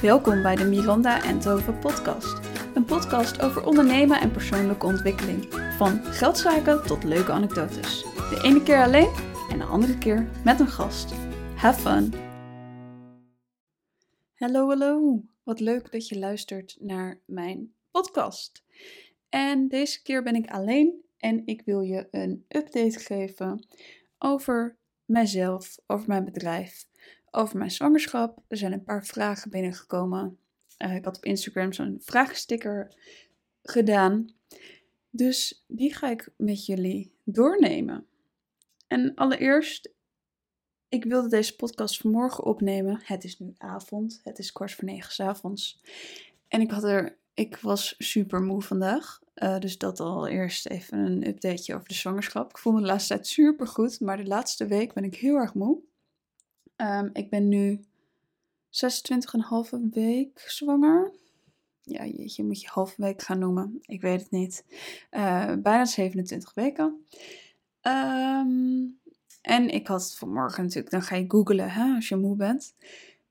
Welkom bij de Miranda en Tove podcast. Een podcast over ondernemen en persoonlijke ontwikkeling. Van geldzaken tot leuke anekdotes. De ene keer alleen en de andere keer met een gast. Have fun! Hallo, hallo. Wat leuk dat je luistert naar mijn podcast. En deze keer ben ik alleen en ik wil je een update geven over mijzelf, over mijn bedrijf, over mijn zwangerschap. Er zijn een paar vragen binnengekomen. Uh, ik had op Instagram zo'n vraagsticker gedaan. Dus die ga ik met jullie doornemen. En allereerst, ik wilde deze podcast vanmorgen opnemen. Het is nu avond. Het is kwart voor negen s avonds. En ik had er, ik was super moe vandaag. Uh, dus dat allereerst even een updateje over de zwangerschap. Ik voel me de laatste tijd super goed, maar de laatste week ben ik heel erg moe. Um, ik ben nu 26,5 week zwanger. Ja, je moet je halve week gaan noemen. Ik weet het niet. Uh, bijna 27 weken. Um, en ik had vanmorgen natuurlijk, dan ga je googlen hè, als je moe bent.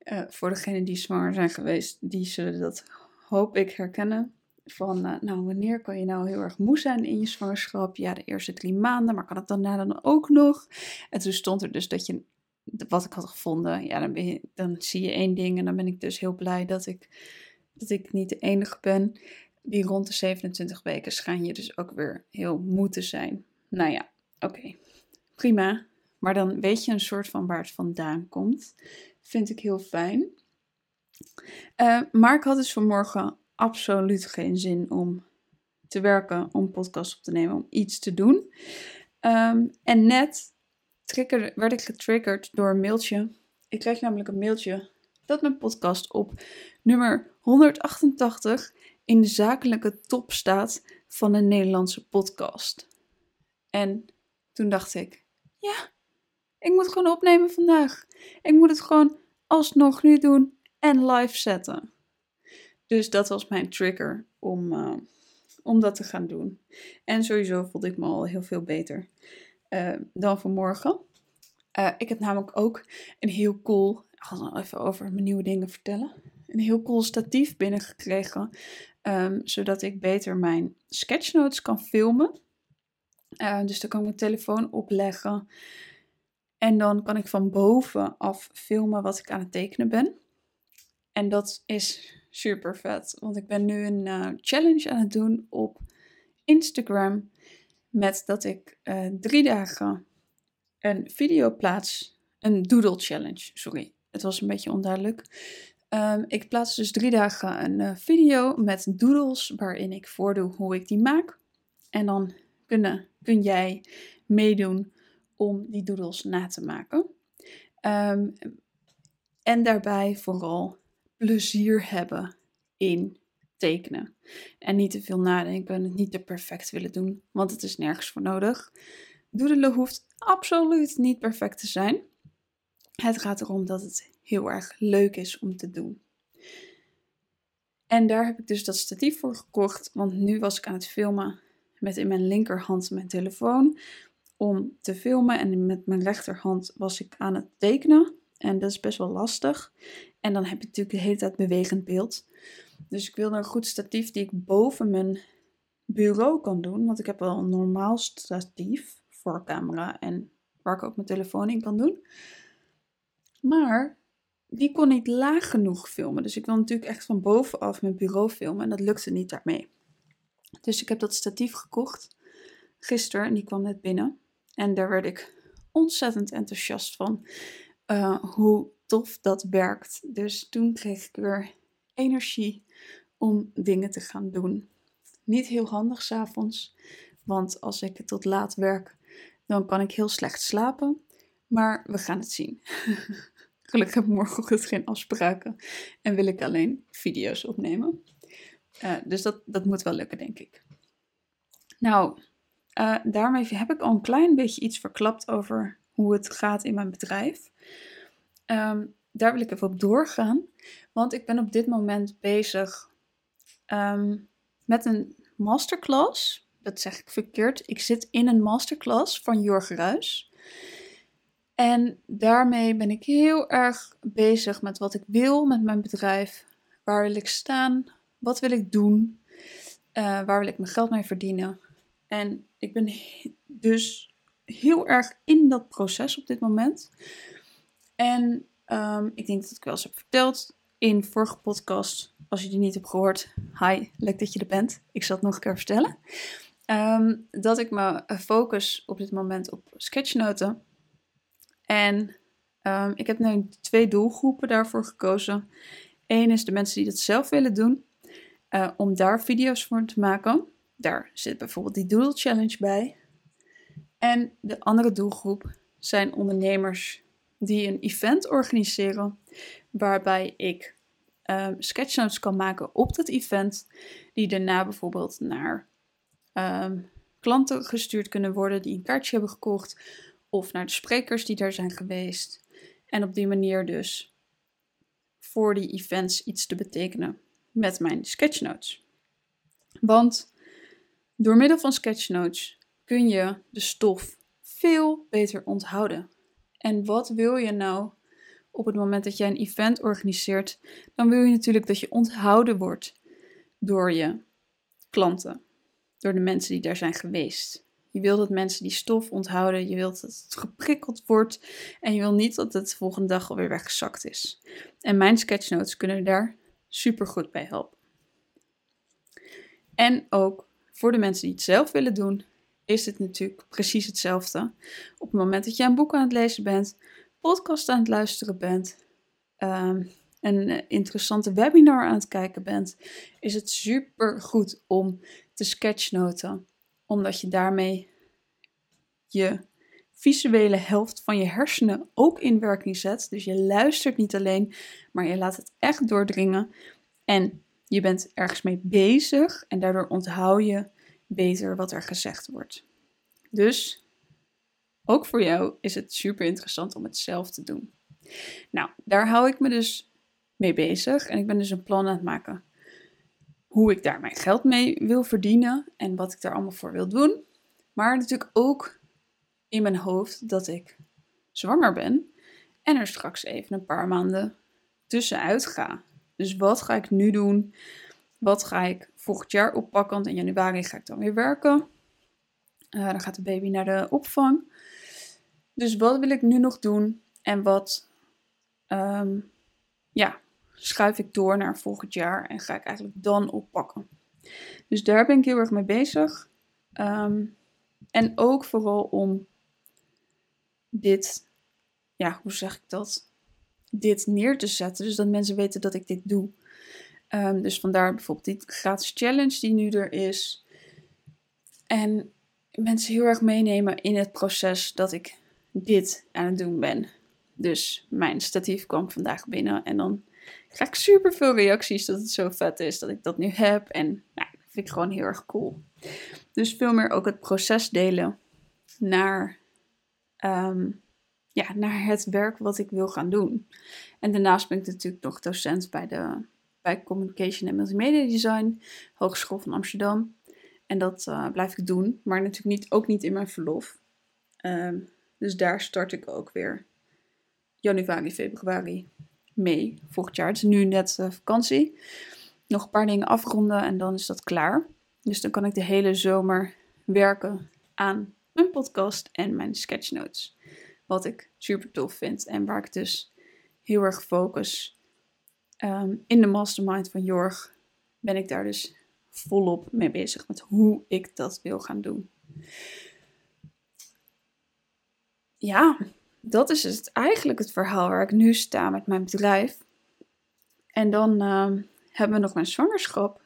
Uh, voor degenen die zwanger zijn geweest, die zullen dat hoop ik herkennen. Van, uh, nou, wanneer kan je nou heel erg moe zijn in je zwangerschap? Ja, de eerste drie maanden, maar kan het daarna dan ook nog? En toen stond er dus dat je wat ik had gevonden, ja, dan, ben dan zie je één ding en dan ben ik dus heel blij dat ik, dat ik niet de enige ben. Die rond de 27 weken schijn je dus ook weer heel moe te zijn. Nou ja, oké, prima. Maar dan weet je een soort van waar het vandaan komt. Vind ik heel fijn. Uh, maar ik had dus vanmorgen absoluut geen zin om te werken, om podcast op te nemen, om iets te doen. Um, en net werd ik getriggerd door een mailtje. Ik kreeg namelijk een mailtje dat mijn podcast op nummer 188 in de zakelijke top staat van een Nederlandse podcast. En toen dacht ik, ja, ik moet gewoon opnemen vandaag. Ik moet het gewoon alsnog nu doen en live zetten. Dus dat was mijn trigger om, uh, om dat te gaan doen. En sowieso voelde ik me al heel veel beter uh, dan vanmorgen. Uh, ik heb namelijk ook een heel cool, ik ga dan even over mijn nieuwe dingen vertellen. Een heel cool statief binnengekregen, um, zodat ik beter mijn sketchnotes kan filmen. Dus dan kan ik mijn telefoon opleggen. En dan kan ik van bovenaf filmen wat ik aan het tekenen ben. En dat is super vet, want ik ben nu een uh, challenge aan het doen op Instagram. Met dat ik uh, drie dagen een video plaats, een doodle challenge, sorry, het was een beetje onduidelijk. Um, ik plaats dus drie dagen een uh, video met doodles waarin ik voordoe hoe ik die maak. En dan kunnen, kun jij meedoen om die doodles na te maken. Um, en daarbij vooral plezier hebben in tekenen. En niet te veel nadenken, het niet te perfect willen doen, want het is nergens voor nodig. Doodelen hoeft absoluut niet perfect te zijn. Het gaat erom dat het heel erg leuk is om te doen. En daar heb ik dus dat statief voor gekocht, want nu was ik aan het filmen met in mijn linkerhand mijn telefoon om te filmen en met mijn rechterhand was ik aan het tekenen. En dat is best wel lastig. En dan heb je natuurlijk de hele tijd bewegend beeld. Dus ik wilde een goed statief die ik boven mijn bureau kan doen, want ik heb wel een normaal statief voor camera en waar ik ook mijn telefoon in kan doen. Maar die kon niet laag genoeg filmen. Dus ik wil natuurlijk echt van bovenaf mijn bureau filmen en dat lukte niet daarmee. Dus ik heb dat statief gekocht gisteren en die kwam net binnen. En daar werd ik ontzettend enthousiast van uh, hoe tof dat werkt. Dus toen kreeg ik weer energie om dingen te gaan doen. Niet heel handig s'avonds, want als ik tot laat werk, dan kan ik heel slecht slapen. Maar we gaan het zien. Gelukkig heb ik morgenochtend geen afspraken en wil ik alleen video's opnemen. Uh, dus dat, dat moet wel lukken, denk ik. Nou, uh, daarmee heb ik al een klein beetje iets verklapt over hoe het gaat in mijn bedrijf. Um, daar wil ik even op doorgaan, want ik ben op dit moment bezig um, met een masterclass dat zeg ik verkeerd. Ik zit in een masterclass van Jorge Ruis. En daarmee ben ik heel erg bezig met wat ik wil met mijn bedrijf. Waar wil ik staan? Wat wil ik doen? Uh, waar wil ik mijn geld mee verdienen? En ik ben dus heel erg in dat proces op dit moment. En um, ik denk dat ik wel eens heb verteld in vorige podcast, als je die niet hebt gehoord. Hi, leuk dat je er bent. Ik zal het nog een keer vertellen. Um, dat ik me focus op dit moment op sketchnoten. En um, ik heb nu twee doelgroepen daarvoor gekozen. Eén is de mensen die dat zelf willen doen, uh, om daar video's voor te maken. Daar zit bijvoorbeeld die Doodle Challenge bij. En de andere doelgroep zijn ondernemers die een event organiseren, waarbij ik um, sketchnotes kan maken op dat event, die daarna bijvoorbeeld naar um, klanten gestuurd kunnen worden die een kaartje hebben gekocht, of naar de sprekers die daar zijn geweest. En op die manier dus voor die events iets te betekenen met mijn sketchnotes. Want door middel van sketchnotes kun je de stof veel beter onthouden. En wat wil je nou op het moment dat jij een event organiseert? Dan wil je natuurlijk dat je onthouden wordt door je klanten, door de mensen die daar zijn geweest. Je wilt dat mensen die stof onthouden, je wilt dat het geprikkeld wordt en je wil niet dat het de volgende dag alweer weggezakt is. En mijn sketchnotes kunnen daar super goed bij helpen. En ook voor de mensen die het zelf willen doen, is het natuurlijk precies hetzelfde. Op het moment dat je een boek aan het lezen bent, podcast aan het luisteren bent, um, een interessante webinar aan het kijken bent, is het super goed om te sketchnoten, omdat je daarmee je visuele helft van je hersenen ook in werking zet. Dus je luistert niet alleen, maar je laat het echt doordringen en je bent ergens mee bezig en daardoor onthoud je beter wat er gezegd wordt. Dus ook voor jou is het super interessant om het zelf te doen. Nou, daar hou ik me dus mee bezig en ik ben dus een plan aan het maken hoe ik daar mijn geld mee wil verdienen en wat ik daar allemaal voor wil doen. Maar natuurlijk ook in mijn hoofd dat ik zwanger ben en er straks even een paar maanden tussenuit ga. Dus wat ga ik nu doen? Wat ga ik volgend jaar oppakken? Want in januari ga ik dan weer werken. Uh, dan gaat de baby naar de opvang. Dus wat wil ik nu nog doen? En wat um, ja, schuif ik door naar volgend jaar en ga ik eigenlijk dan oppakken? Dus daar ben ik heel erg mee bezig. Um, en ook vooral om dit, ja, hoe zeg ik dat? Dit neer te zetten. Dus dat mensen weten dat ik dit doe. Um, dus vandaar bijvoorbeeld die gratis challenge die nu er is. En mensen heel erg meenemen in het proces dat ik dit aan het doen ben. Dus mijn statief kwam vandaag binnen en dan krijg ik super veel reacties dat het zo vet is dat ik dat nu heb. En nou, dat vind ik gewoon heel erg cool. Dus veel meer ook het proces delen naar, um, ja, naar het werk wat ik wil gaan doen. En daarnaast ben ik natuurlijk nog docent bij de bij Communication en Multimedia Design, Hogeschool van Amsterdam. En dat uh, blijf ik doen, maar natuurlijk niet, ook niet in mijn verlof. Um, dus daar start ik ook weer januari, februari mee volgend jaar. Het is nu net uh, vakantie. Nog een paar dingen afronden en dan is dat klaar. Dus dan kan ik de hele zomer werken aan mijn podcast en mijn sketchnotes. Wat ik super tof vind en waar ik dus heel erg focus um, in de mastermind van Jorg ben ik daar dus volop mee bezig met hoe ik dat wil gaan doen. Ja, dat is eigenlijk het verhaal waar ik nu sta met mijn bedrijf. En dan uh, hebben we nog mijn zwangerschap.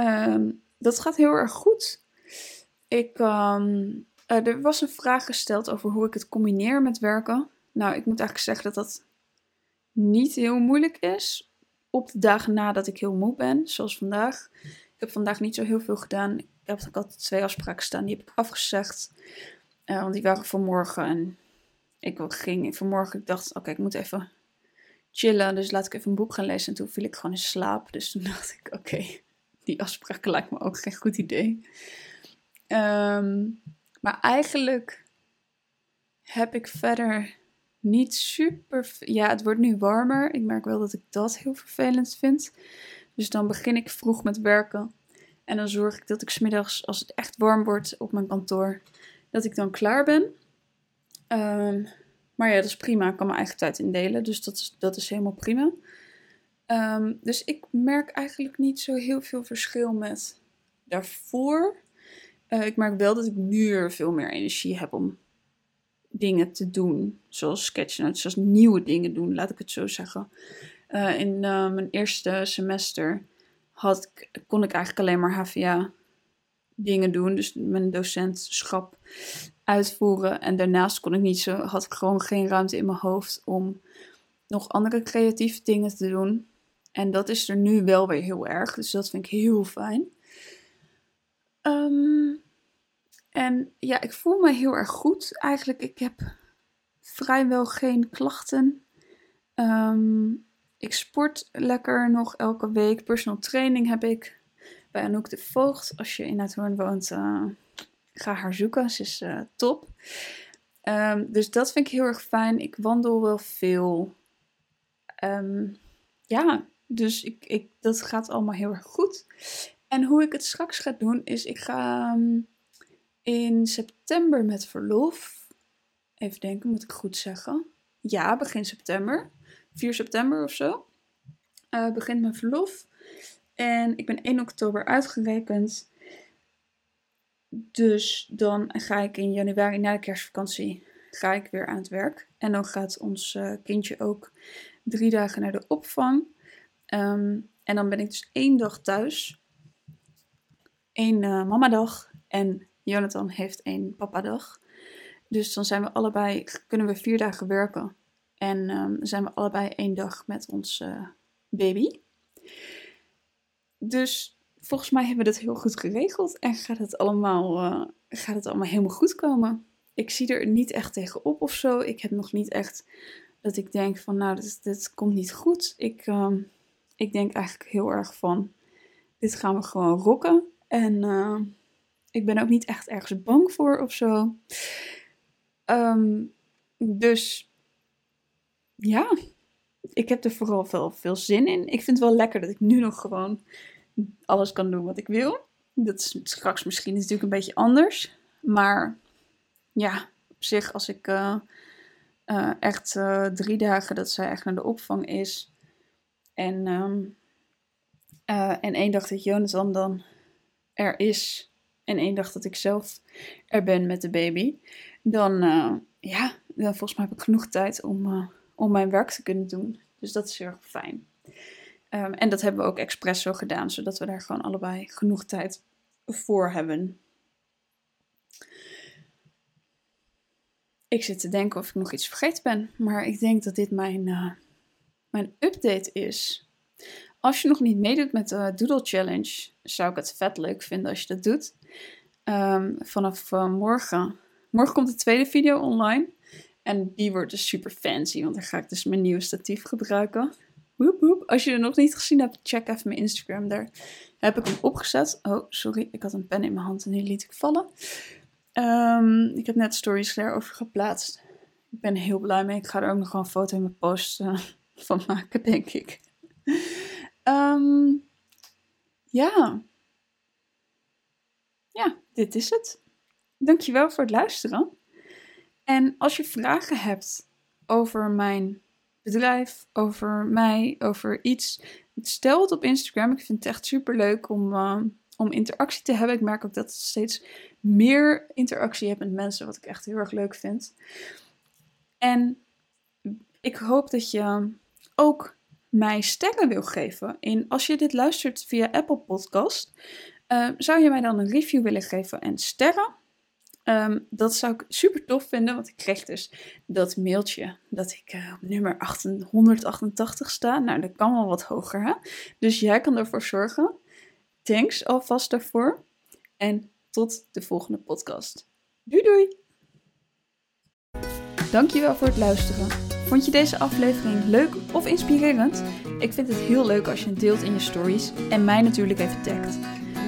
Um, dat gaat heel erg goed. Ik, um, er was een vraag gesteld over hoe ik het combineer met werken. Nou, ik moet eigenlijk zeggen dat dat niet heel moeilijk is. Op de dagen nadat ik heel moe ben, zoals vandaag. Ik heb vandaag niet zo heel veel gedaan. Ik heb altijd twee afspraken staan, die heb ik afgezegd. Uh, want die waren vanmorgen. En ik ging vanmorgen, ik dacht, oké, ik moet even chillen. Dus laat ik even een boek gaan lezen. En toen viel ik gewoon in slaap. Dus toen dacht ik, oké, die afspraken lijkt me ook geen goed idee. Um, maar eigenlijk heb ik verder niet super. Ja, het wordt nu warmer. Ik merk wel dat ik dat heel vervelend vind. Dus dan begin ik vroeg met werken. En dan zorg ik dat ik smiddags, als het echt warm wordt op mijn kantoor, dat ik dan klaar ben. Ehm, maar ja, dat is prima. Ik kan mijn eigen tijd indelen. Dus dat is, dat is helemaal prima. Ehm, dus ik merk eigenlijk niet zo heel veel verschil met daarvoor. Uh, ik merk wel dat ik nu veel meer energie heb om dingen te doen. Zoals sketchnotes, zoals nieuwe dingen doen, laat ik het zo zeggen. Uh, in uh, mijn eerste semester had, kon ik eigenlijk alleen maar HVA dingen doen. Dus mijn docentschap uitvoeren. En daarnaast kon ik niet zo, had ik gewoon geen ruimte in mijn hoofd om nog andere creatieve dingen te doen. En dat is er nu wel weer heel erg. Dus dat vind ik heel fijn. Um, en ja, ik voel me heel erg goed. Eigenlijk, ik heb vrijwel geen klachten. Um, ik sport lekker nog elke week. Personal training heb ik bij Anouk de Voogd. Als je in Uithoorn woont, uh, ga haar zoeken. Ze is uh, top. Um, dus dat vind ik heel erg fijn. Ik wandel wel veel. Um, ja, dus ik, ik, dat gaat allemaal heel erg goed. En hoe ik het straks ga doen, is ik ga in september met verlof. Even denken, moet ik goed zeggen? Ja, begin september. 4 september of zo. Uh, begint mijn verlof. En ik ben 1 oktober uitgerekend. Dus dan ga ik in januari na de kerstvakantie ga ik weer aan het werk. En dan gaat ons uh, kindje ook drie dagen naar de opvang. Um, en dan ben ik dus één dag thuis. Eén uh, mamadag en Jonathan heeft een papadag. Dus dan zijn we allebei, kunnen we vier dagen werken. En um, zijn we allebei één dag met ons uh, baby. Dus volgens mij hebben we dat heel goed geregeld. En gaat het allemaal, uh, gaat het allemaal helemaal goed komen. Ik zie er niet echt tegenop of zo. Ik heb nog niet echt dat ik denk van nou, dit, dit komt niet goed. Ik, uh, ik denk eigenlijk heel erg van, dit gaan we gewoon rocken. En uh, ik ben ook niet echt ergens bang voor of zo. Um, dus ja, ik heb er vooral veel, veel zin in. Ik vind het wel lekker dat ik nu nog gewoon alles kan doen wat ik wil. Dat is straks misschien natuurlijk een beetje anders. Maar ja, op zich als ik uh, uh, echt uh, drie dagen dat zij echt naar de opvang is. En, um, en één dag dat Jonathan dan er is en één dag dat ik zelf er ben met de baby, dan, uh, ja, dan volgens mij heb ik genoeg tijd om, uh, om mijn werk te kunnen doen. Dus dat is heel erg fijn. Um, en dat hebben we ook expres zo gedaan, zodat we daar gewoon allebei genoeg tijd voor hebben. Ik zit te denken of ik nog iets vergeten ben, maar ik denk dat dit mijn, uh, mijn update is. Als je nog niet meedoet met de Doodle Challenge, zou ik het vet leuk vinden als je dat doet. Um, vanaf uh, morgen. Morgen komt de tweede video online. En die wordt dus super fancy, want dan ga ik dus mijn nieuwe statief gebruiken. Woep, woep. Als je het nog niet gezien hebt, check even mijn Instagram. Daar heb ik hem opgezet. Oh, sorry, ik had een pen in mijn hand en die liet ik vallen. Um, ik heb net stories daarover geplaatst. Ik ben heel blij mee. Ik ga er ook nog een foto in mijn post uh, van maken, denk ik. Um, ja, ja, dit is het. Dankjewel voor het luisteren. En als je vragen hebt over mijn bedrijf, over mij, over iets, stel het op Instagram. Ik vind het echt super leuk om, uh, om interactie te hebben. Ik merk ook dat ik steeds meer interactie heb met mensen, wat ik echt heel erg leuk vind. En ik hoop dat je ook mij sterren wil geven. In, als je dit luistert via Apple Podcast, uh, zou je mij dan een review willen geven en sterren? Um, dat zou ik super tof vinden, want ik kreeg dus dat mailtje dat ik uh, op nummer 188 sta. Nou, dat kan wel wat hoger, hè? Dus jij kan ervoor zorgen. Thanks alvast daarvoor. En tot de volgende podcast. Doei doei! Dankjewel voor het luisteren. Vond je deze aflevering leuk of inspirerend? Ik vind het heel leuk als je het deelt in je stories en mij natuurlijk even tagt.